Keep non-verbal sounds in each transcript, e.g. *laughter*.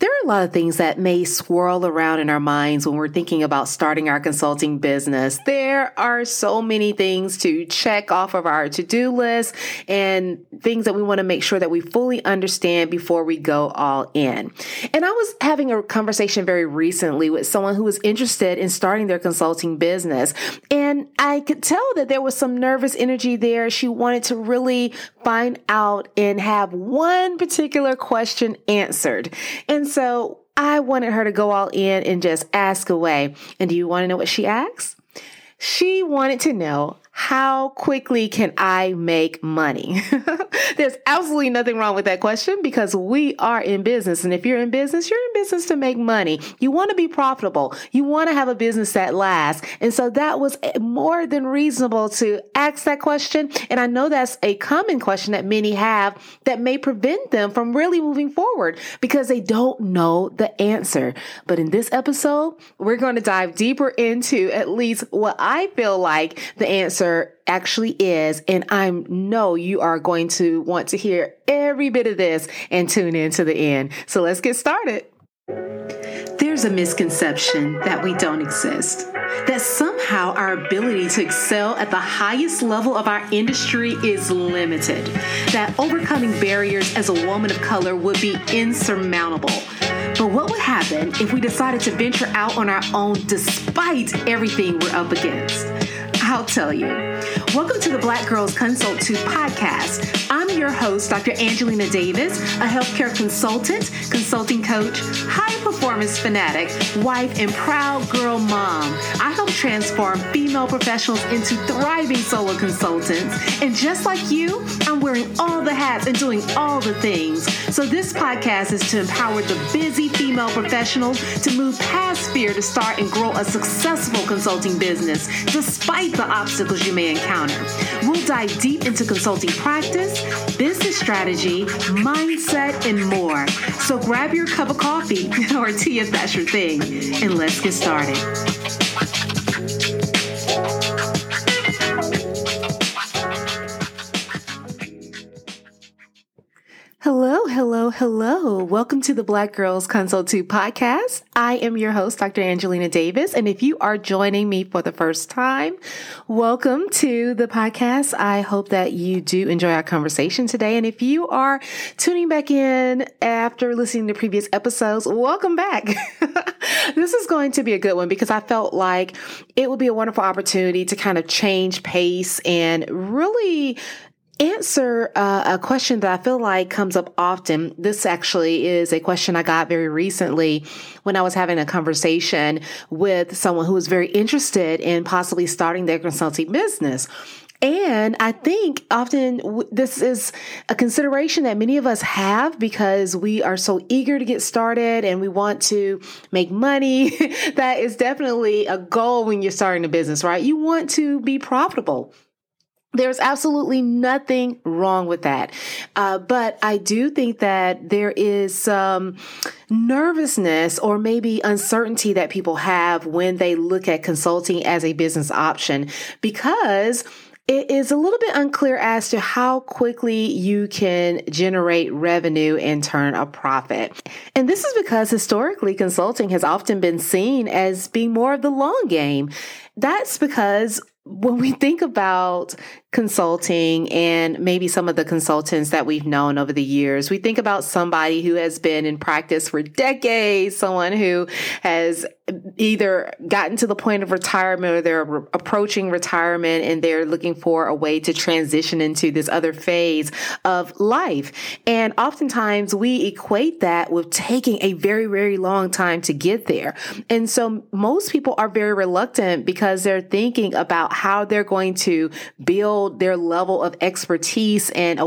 There are a lot of things that may swirl around in our minds when we're thinking about starting our consulting business. There are so many things to check off of our to do list and things that we want to make sure that we fully understand before we go all in. And I was having a conversation very recently with someone who was interested in starting their consulting business. And I could tell that there was some nervous energy there. She wanted to really find out and have one particular question answered. And and so I wanted her to go all in and just ask away. And do you want to know what she asked? She wanted to know how quickly can I make money? *laughs* There's absolutely nothing wrong with that question because we are in business. And if you're in business, you're in business to make money. You want to be profitable. You want to have a business that lasts. And so that was more than reasonable to ask that question. And I know that's a common question that many have that may prevent them from really moving forward because they don't know the answer. But in this episode, we're going to dive deeper into at least what I feel like the answer answer actually is. And I know you are going to want to hear every bit of this and tune in to the end. So let's get started. There's a misconception that we don't exist, that somehow our ability to excel at the highest level of our industry is limited, that overcoming barriers as a woman of color would be insurmountable. But what would happen if we decided to venture out on our own despite everything we're up against? I'll tell you. Welcome to the Black Girls Consult Too podcast. I'm your host, Dr. Angelina Davis, a healthcare consultant, consulting coach, high performance fanatic, wife, and proud girl mom. I help transform female professionals into thriving solo consultants. And just like you, I'm wearing all the hats and doing all the things. So this podcast is to empower the busy female professionals to move past fear to start and grow a successful consulting business despite the obstacles you may encounter. We'll dive deep into consulting practice, business strategy, mindset, and more. So grab your cup of coffee *laughs* or tea if that's your thing, and let's get started. Hello. Welcome to the Black Girls Consult Too podcast. I am your host, Dr. Angelina Davis. And if you are joining me for the first time, welcome to the podcast. I hope that you do enjoy our conversation today. And if you are tuning back in after listening to previous episodes, welcome back. *laughs* this is going to be a good one because I felt like it would be a wonderful opportunity to kind of change pace and really answer uh, a question that I feel like comes up often. This actually is a question I got very recently when I was having a conversation with someone who was very interested in possibly starting their consulting business. And I think often this is a consideration that many of us have because we are so eager to get started and we want to make money. *laughs* that is definitely a goal when you're starting a business, right? You want to be profitable. There's absolutely nothing wrong with that. Uh, but I do think that there is some nervousness or maybe uncertainty that people have when they look at consulting as a business option because it is a little bit unclear as to how quickly you can generate revenue and turn a profit. And this is because historically consulting has often been seen as being more of the long game. That's because when we think about consulting and maybe some of the consultants that we've known over the years, we think about somebody who has been in practice for decades, someone who has either gotten to the point of retirement or they're re- approaching retirement and they're looking for a way to transition into this other phase of life. And oftentimes we equate that with taking a very, very long time to get there. And so most people are very reluctant because they're thinking about how they're going to build their level of expertise and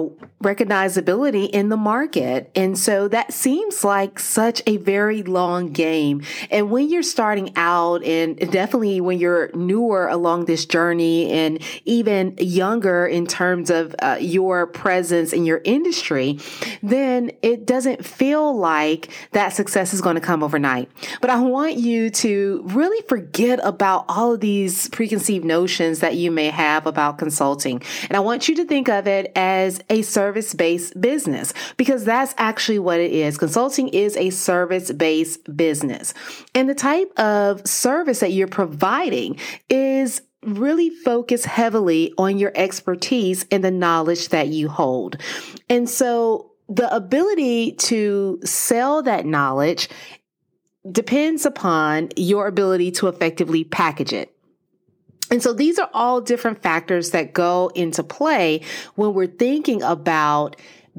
recognizability in the market. And so that seems like such a very long game. And when you're starting out and definitely when you're newer along this journey and even younger in terms of uh, your presence in your industry, then it doesn't feel like that success is going to come overnight. But I want you to really forget about all of these preconceived notions that you may have about consulting consulting. And I want you to think of it as a service based business because that's actually what it is. Consulting is a service based business. And the type of service that you're providing is really focus heavily on your expertise and the knowledge that you hold. And so the ability to sell that knowledge depends upon your ability to effectively package it. And so these are all different factors that go into play when we're thinking about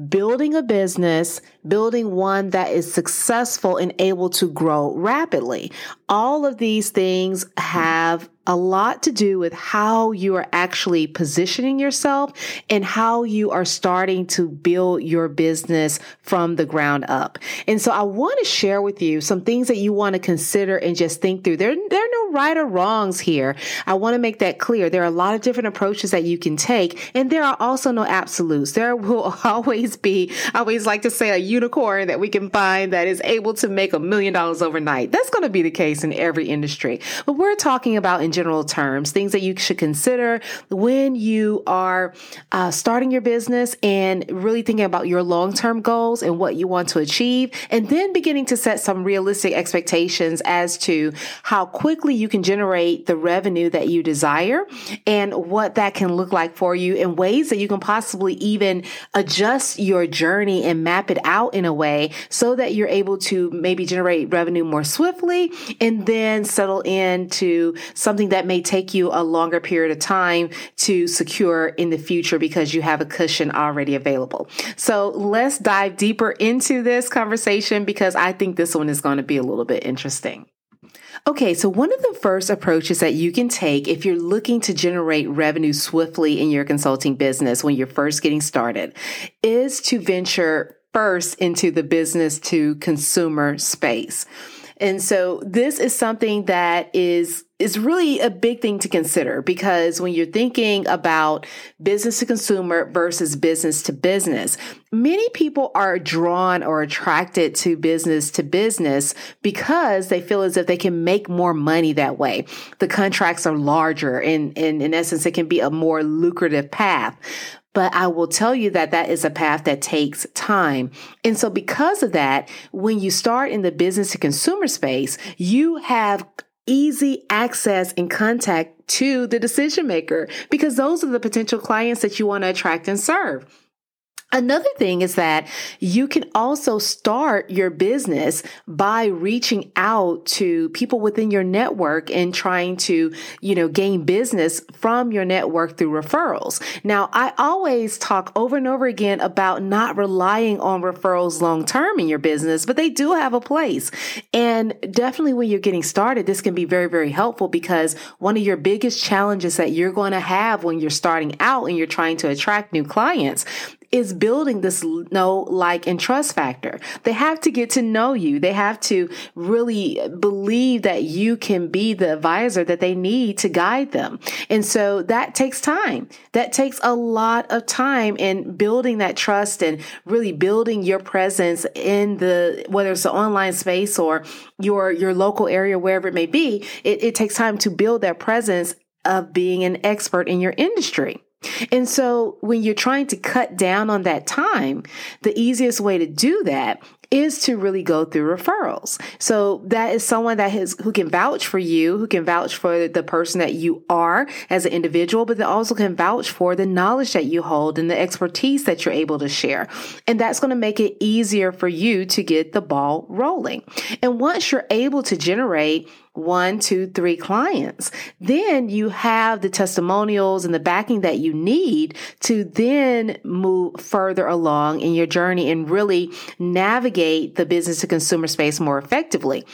building a business, building one that is successful and able to grow rapidly. All of these things have a lot to do with how you are actually positioning yourself and how you are starting to build your business from the ground up. And so I want to share with you some things that you want to consider and just think through. There, there are no right or wrongs here. I want to make that clear. There are a lot of different approaches that you can take, and there are also no absolutes. There will *laughs* always be, I always like to say, a unicorn that we can find that is able to make a million dollars overnight. That's going to be the case in every industry. But we're talking about in general terms, things that you should consider when you are uh, starting your business and really thinking about your long term goals and what you want to achieve, and then beginning to set some realistic expectations as to how quickly you can generate the revenue that you desire and what that can look like for you in ways that you can possibly even adjust your journey and map it out in a way so that you're able to maybe generate revenue more swiftly and then settle into something something that may take you a longer period of time to secure in the future because you have a cushion already available. So let's dive deeper into this conversation because I think this one is going to be a little bit interesting. Okay, so one of the first approaches that you can take if you're looking to generate revenue swiftly in your consulting business when you're first getting started is to venture first into the business to consumer space. And so this is something that is is really a big thing to consider because when you're thinking about business to consumer versus business to business, many people are drawn or attracted to business to business because they feel as if they can make more money that way. The contracts are larger and, and in essence, it can be a more lucrative path. But I will tell you that that is a path that takes time. And so because of that, when you start in the business to consumer space, you have easy access and contact to the decision maker because those are the potential clients that you want to attract and serve. Another thing is that you can also start your business by reaching out to people within your network and trying to, you know, gain business from your network through referrals. Now, I always talk over and over again about not relying on referrals long term in your business, but they do have a place. And definitely when you're getting started, this can be very, very helpful because one of your biggest challenges that you're going to have when you're starting out and you're trying to attract new clients is building this know, like, and trust factor. They have to get to know you. They have to really believe that you can be the advisor that they need to guide them. And so that takes time. That takes a lot of time in building that trust and really building your presence in the, whether it's the online space or your, your local area, wherever it may be. It, it takes time to build that presence of being an expert in your industry. And so when you're trying to cut down on that time, the easiest way to do that is to really go through referrals. So that is someone that has, who can vouch for you, who can vouch for the person that you are as an individual, but they also can vouch for the knowledge that you hold and the expertise that you're able to share. And that's going to make it easier for you to get the ball rolling. And once you're able to generate one, two, three clients. Then you have the testimonials and the backing that you need to then move further along in your journey and really navigate the business to consumer space more effectively.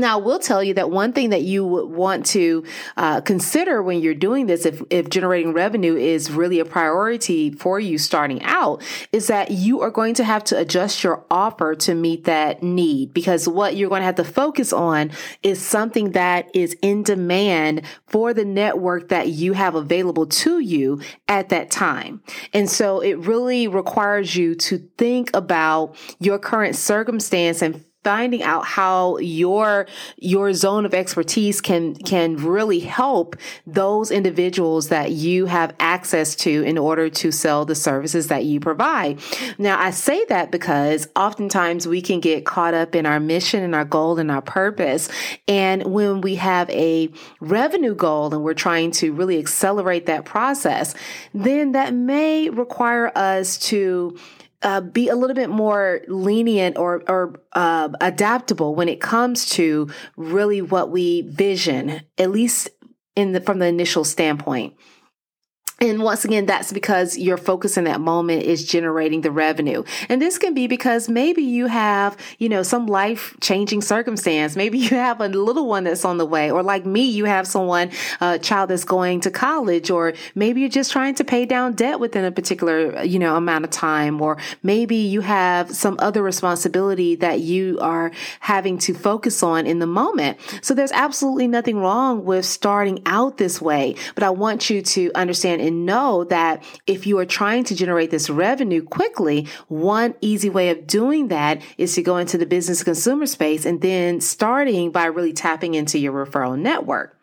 Now, I will tell you that one thing that you would want to uh, consider when you're doing this, if, if generating revenue is really a priority for you starting out, is that you are going to have to adjust your offer to meet that need because what you're going to have to focus on is something that is in demand for the network that you have available to you at that time. And so it really requires you to think about your current circumstance and finding out how your your zone of expertise can can really help those individuals that you have access to in order to sell the services that you provide. Now, I say that because oftentimes we can get caught up in our mission and our goal and our purpose. And when we have a revenue goal and we're trying to really accelerate that process, then that may require us to uh, be a little bit more lenient or, or uh, adaptable when it comes to really what we vision, at least in the, from the initial standpoint. And once again, that's because your focus in that moment is generating the revenue. And this can be because maybe you have, you know, some life changing circumstance. Maybe you have a little one that's on the way, or like me, you have someone, a child that's going to college, or maybe you're just trying to pay down debt within a particular, you know, amount of time, or maybe you have some other responsibility that you are having to focus on in the moment. So there's absolutely nothing wrong with starting out this way, but I want you to understand and know that if you are trying to generate this revenue quickly, one easy way of doing that is to go into the business consumer space and then starting by really tapping into your referral network.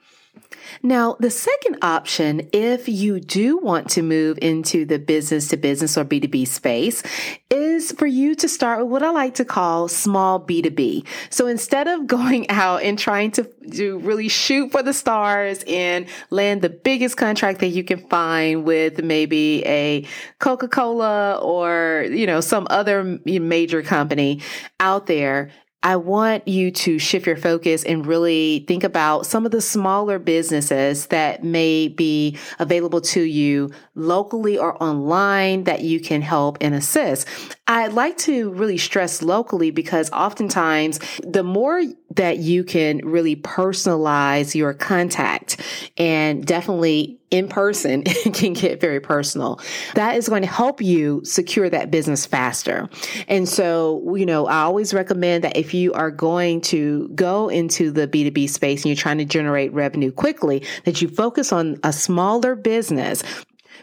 Now, the second option, if you do want to move into the business to business or B2B space, is for you to start with what I like to call small B2B. So instead of going *laughs* out and trying to, to really shoot for the stars and land the biggest contract that you can find with maybe a Coca-Cola or, you know, some other major company out there, I want you to shift your focus and really think about some of the smaller businesses that may be available to you locally or online that you can help and assist. I'd like to really stress locally because oftentimes the more that you can really personalize your contact and definitely in person *laughs* can get very personal. That is going to help you secure that business faster. And so, you know, I always recommend that if you are going to go into the B2B space and you're trying to generate revenue quickly, that you focus on a smaller business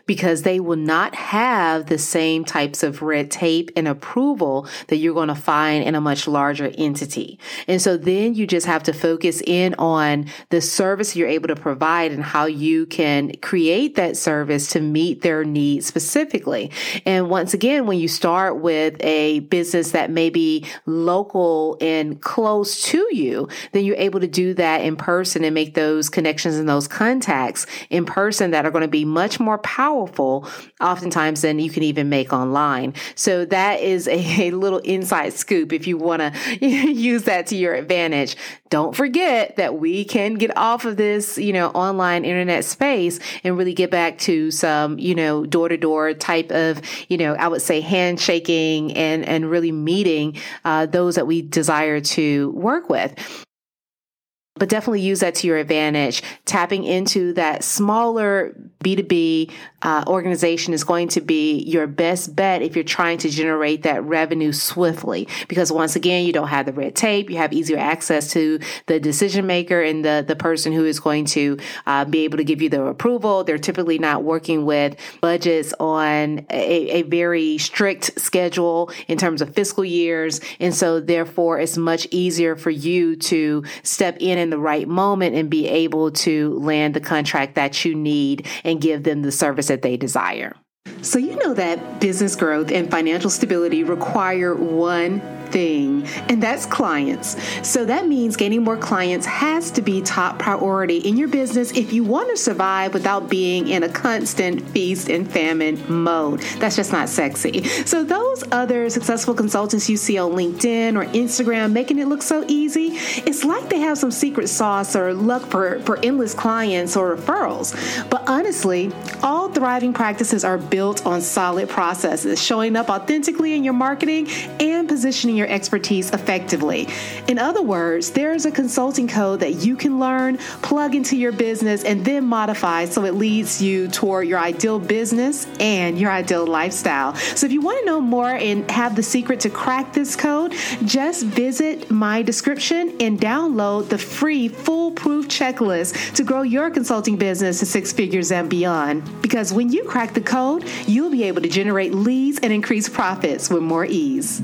because they will not have the same types of red tape and approval that you're going to find in a much larger entity. And so then you just have to focus in on the service you're able to provide and how you can create that service to meet their needs specifically. And once again, when you start with a business that may be local and close to you, then you're able to do that in person and make those connections and those contacts in person that are going to be much more powerful powerful oftentimes than you can even make online. So that is a, *laughs* a little inside scoop if you want to *laughs* use that to your advantage. Don't forget that we can get off of this, you know, online internet space and really get back to some, you know, door to door type of, you know, I would say handshaking and, and really meeting uh, those that we desire to work with but definitely use that to your advantage. Tapping into that smaller B2B uh, organization is going to be your best bet if you're trying to generate that revenue swiftly. Because once again, you don't have the red tape, you have easier access to the decision maker and the, the person who is going to uh, be able to give you the approval. They're typically not working with budgets on a, a very strict schedule in terms of fiscal years. And so therefore, it's much easier for you to step in in the right moment and be able to land the contract that you need and give them the service that they desire. So, you know that business growth and financial stability require one thing, and that's clients. So that means gaining more clients has to be top priority in your business if you want to survive without being in a constant feast and famine mode. That's just not sexy. So those other successful consultants you see on LinkedIn or Instagram making it look so easy, it's like they have some secret sauce or luck for, for endless clients or referrals. But honestly, all thriving practices are built on solid processes, showing up authentically in your marketing and positioning your your expertise effectively. In other words, there is a consulting code that you can learn, plug into your business, and then modify so it leads you toward your ideal business and your ideal lifestyle. So if you want to know more and have the secret to crack this code, just visit my description and download the free foolproof checklist to grow your consulting business to six figures and beyond. Because when you crack the code, you'll be able to generate leads and increase profits with more ease.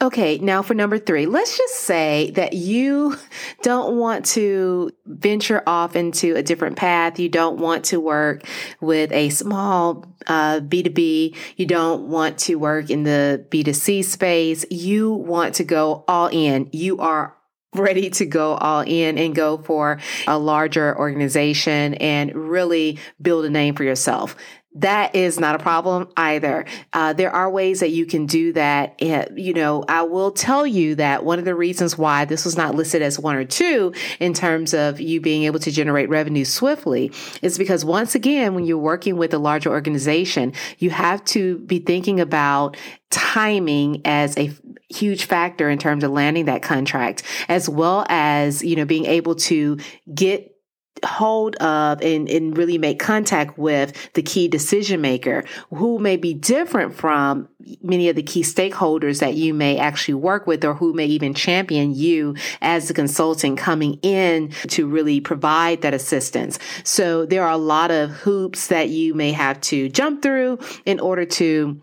Okay, now for number three, let's just say that you *laughs* don't want to venture off into a different path. You don't want to work with a small uh, B2B. You don't want to work in the B2C space. You want to go all in. You are ready to go all in and go for a larger organization and really build a name for yourself that is not a problem either. Uh, there are ways that you can do that. And, you know, I will tell you that one of the reasons why this was not listed as one or two in terms of you being able to generate revenue swiftly is because once again, when you're working with a larger organization, you have to be thinking about timing as a huge factor in terms of landing that contract, as well as, you know, being able to get hold of and, and really make contact with the key decision maker who may be different from many of the key stakeholders that you may actually work with or who may even champion you as a consultant coming in to really provide that assistance. So there are a lot of hoops that you may have to jump through in order to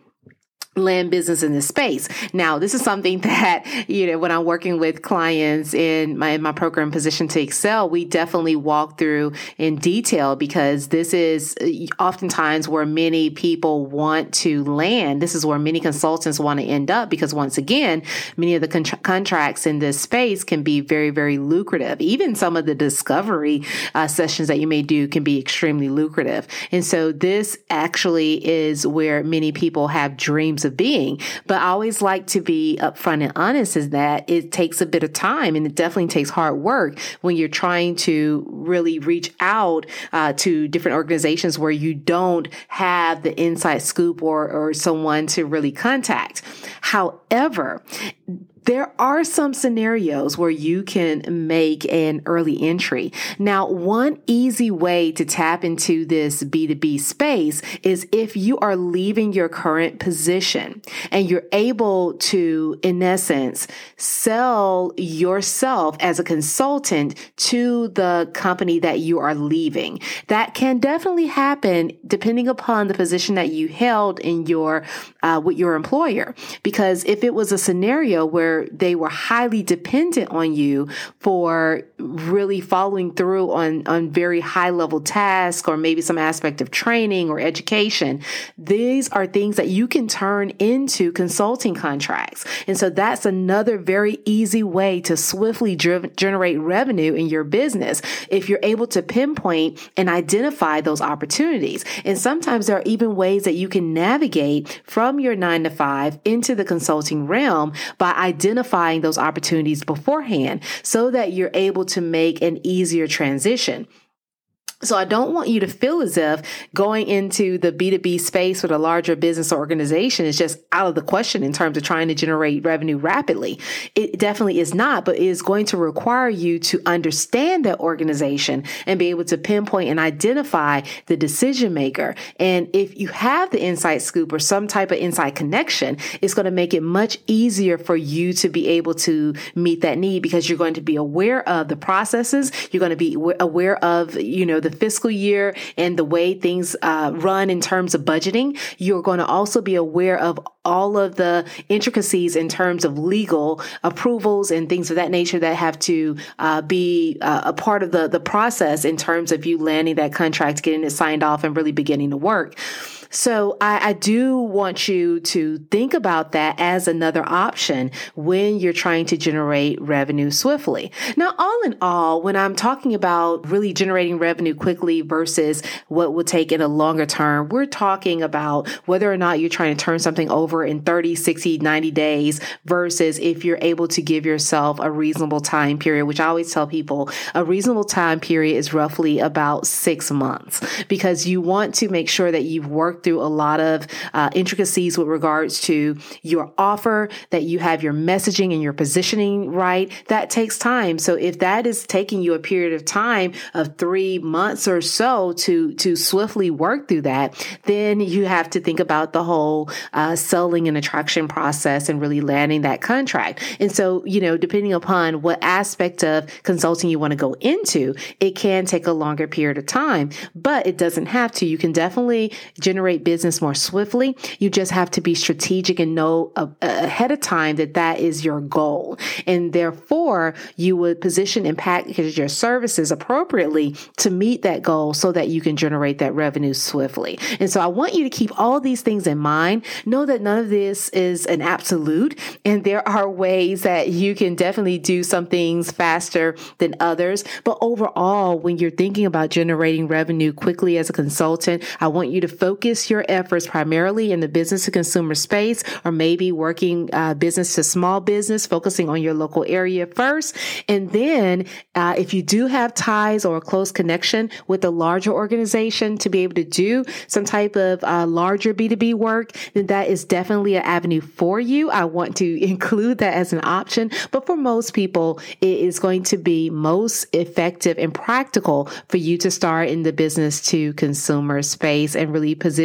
land business in this space. Now, this is something *laughs* that, you know, when I'm working with clients in my, in my program position to excel, we definitely walk through in detail because this is uh, oftentimes where many people want to land. This is where many consultants want to end up because once again, many of the con- contracts in this space can be very, very lucrative. Even some of the discovery uh, sessions that you may do can be extremely lucrative. And so this actually is where many people have dreams of being. But I always like to be upfront and honest is that it takes a bit of time and it definitely takes hard work when you're trying to really reach out uh, to different organizations where you don't have the inside scoop or, or someone to really contact. However, there are some scenarios where you can make an early entry. Now, one easy way to tap into this B2B space is if you are leaving your current position and you're able to, in essence, sell yourself as a consultant to the company that you are leaving. That can definitely happen depending upon the position that you held in your, uh, with your employer. Because if it was a scenario where they were highly dependent on you for really following through on, on very high level tasks or maybe some aspect of training or education. These are things that you can turn into consulting contracts. And so that's another very easy way to swiftly generate revenue in your business if you're able to pinpoint and identify those opportunities. And sometimes there are even ways that you can navigate from your nine to five into the consulting realm by identifying identifying those opportunities beforehand so that you're able to make an easier transition. So I don't want you to feel as if going into the B2B space with a larger business organization is just out of the question in terms of trying to generate revenue rapidly. It definitely is not, but it is going to require you to understand that organization and be able to pinpoint and identify the decision maker. And if you have the inside scoop or some type of inside connection, it's going to make it much easier for you to be able to meet that need because you're going to be aware of the processes. You're going to be aware of, you know, the fiscal year and the way things uh, run in terms of budgeting, you're going to also be aware of all of the intricacies in terms of legal approvals and things of that nature that have to uh, be uh, a part of the the process in terms of you landing that contract, getting it signed off, and really beginning to work. So I, I, do want you to think about that as another option when you're trying to generate revenue swiftly. Now, all in all, when I'm talking about really generating revenue quickly versus what will take in a longer term, we're talking about whether or not you're trying to turn something over in 30, 60, 90 days versus if you're able to give yourself a reasonable time period, which I always tell people a reasonable time period is roughly about six months because you want to make sure that you've worked through a lot of uh, intricacies with regards to your offer, that you have your messaging and your positioning right. That takes time. So if that is taking you a period of time of three months or so to, to swiftly work through that, then you have to think about the whole uh, selling and attraction process and really landing that contract. And so, you know, depending upon what aspect of consulting you want to go into, it can take a longer period of time, but it doesn't have to. You can definitely generate business more swiftly. You just have to be strategic and know uh, ahead of time that that is your goal. And therefore, you would position and package your services appropriately to meet that goal so that you can generate that revenue swiftly. And so I want you to keep all these things in mind. Know that none of this is an absolute and there are ways that you can definitely do some things faster than others. But overall, when you're thinking about generating revenue quickly as a consultant, I want you to focus your efforts primarily in the business to consumer space or maybe working uh, business to small business, focusing on your local area first. And then uh, if you do have ties or a close connection with a larger organization to be able to do some type of uh, larger B2B work, then that is definitely an avenue for you. I want to *laughs* include that as an option. But for most people, it is going to be most effective and practical for you to start in the business to consumer space and really position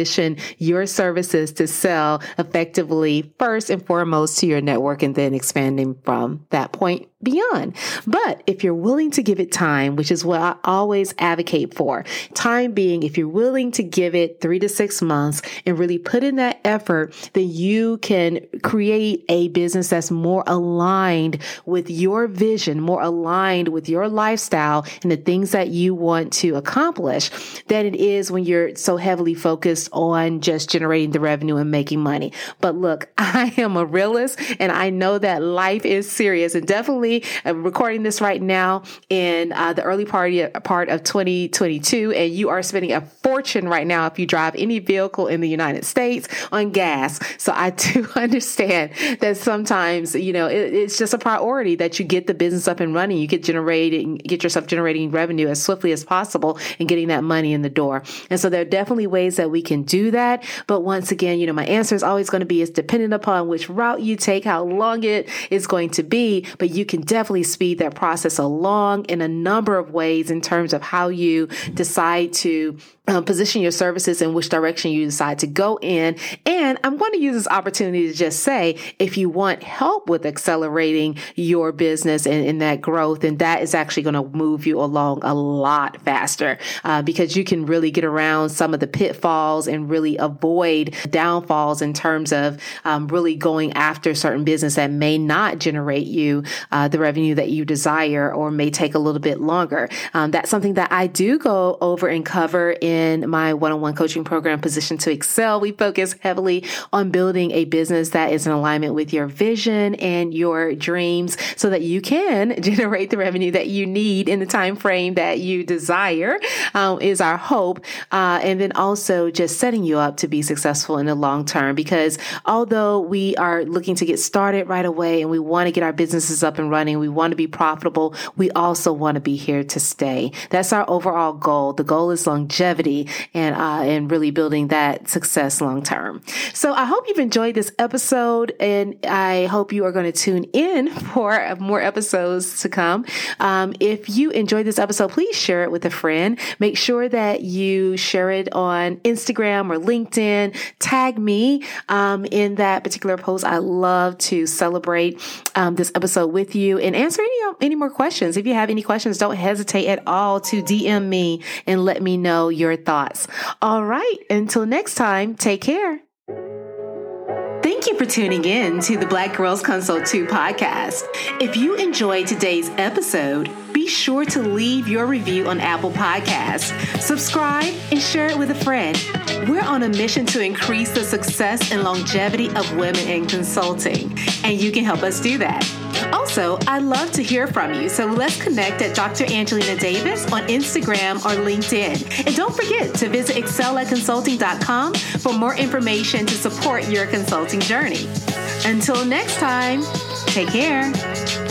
your services to sell effectively first and foremost to your network and then expanding from that point beyond. But if you're willing to give it time, which is what I always advocate for, time being, if you're willing to give it three to six months and really put in that effort, then you can create a business that's more aligned with your vision, more aligned with your lifestyle and the things that you want to accomplish than it is when you're so heavily focused on just generating the revenue and making money. But look, *laughs* I am a realist and I know that life is serious and definitely I'm recording this right now in uh, the early part, part of 2022, and you are spending a fortune right now if you drive any vehicle in the United States on gas. So I *laughs* do understand that sometimes, you know, it, it's just a priority that you get the business up and running. You get generating, get yourself generating revenue as swiftly as possible and getting that money in the door. And so there are definitely ways that we can do that. But once again, you know, my answer is always going to be it's dependent upon which route you take, how long it is going to be, but you can definitely speed that process along in a number of ways in terms of how you decide to um, position your services in which direction you decide to go in. And I'm going to use this opportunity to just say, if you want help with accelerating your business and, and that growth, and that is actually going to move you along a lot faster uh, because you can really get around some of the pitfalls and really avoid downfalls in terms of um, really going after certain business that may not generate you uh, the revenue that you desire or may take a little bit longer. Um, that's something that I do go over and cover in my one on one coaching program, Position to Excel, we focus heavily on building a business that is in alignment with your vision and your dreams so that you can *laughs* generate the revenue that you need in the time frame that you desire, um, is our hope. Uh, and then also just setting you up to be successful in the long term. Because although we are looking to get started right away and we want to get our businesses up and running, we want to be profitable, we also want to be here to stay. That's our overall goal. The goal is longevity and uh, and really building that success long term. So I hope you've enjoyed this episode, and I hope you are going to tune in *laughs* for more episodes to come. Um, if you enjoyed this episode, please share it with a friend. Make sure that you share it on Instagram or LinkedIn. Tag me um, in that particular post. I love to celebrate um, this episode with you and answer any any more questions. If you have any questions, don't hesitate at all to DM me and let me know your thoughts. All right, until next time, take care. Thank you for tuning in to the Black Girls Consult Too podcast. If you enjoyed today's episode, be sure to leave your review on Apple Podcasts, subscribe, and share it with a friend. We're on a mission to increase the success and longevity of women in consulting, and you can help us do that. Also, I'd love to hear from you, so let's connect at Dr. Angelina Davis on Instagram or LinkedIn. And don't forget to visit excelatconsulting.com for more information to support your consulting journey. Until next time, take care.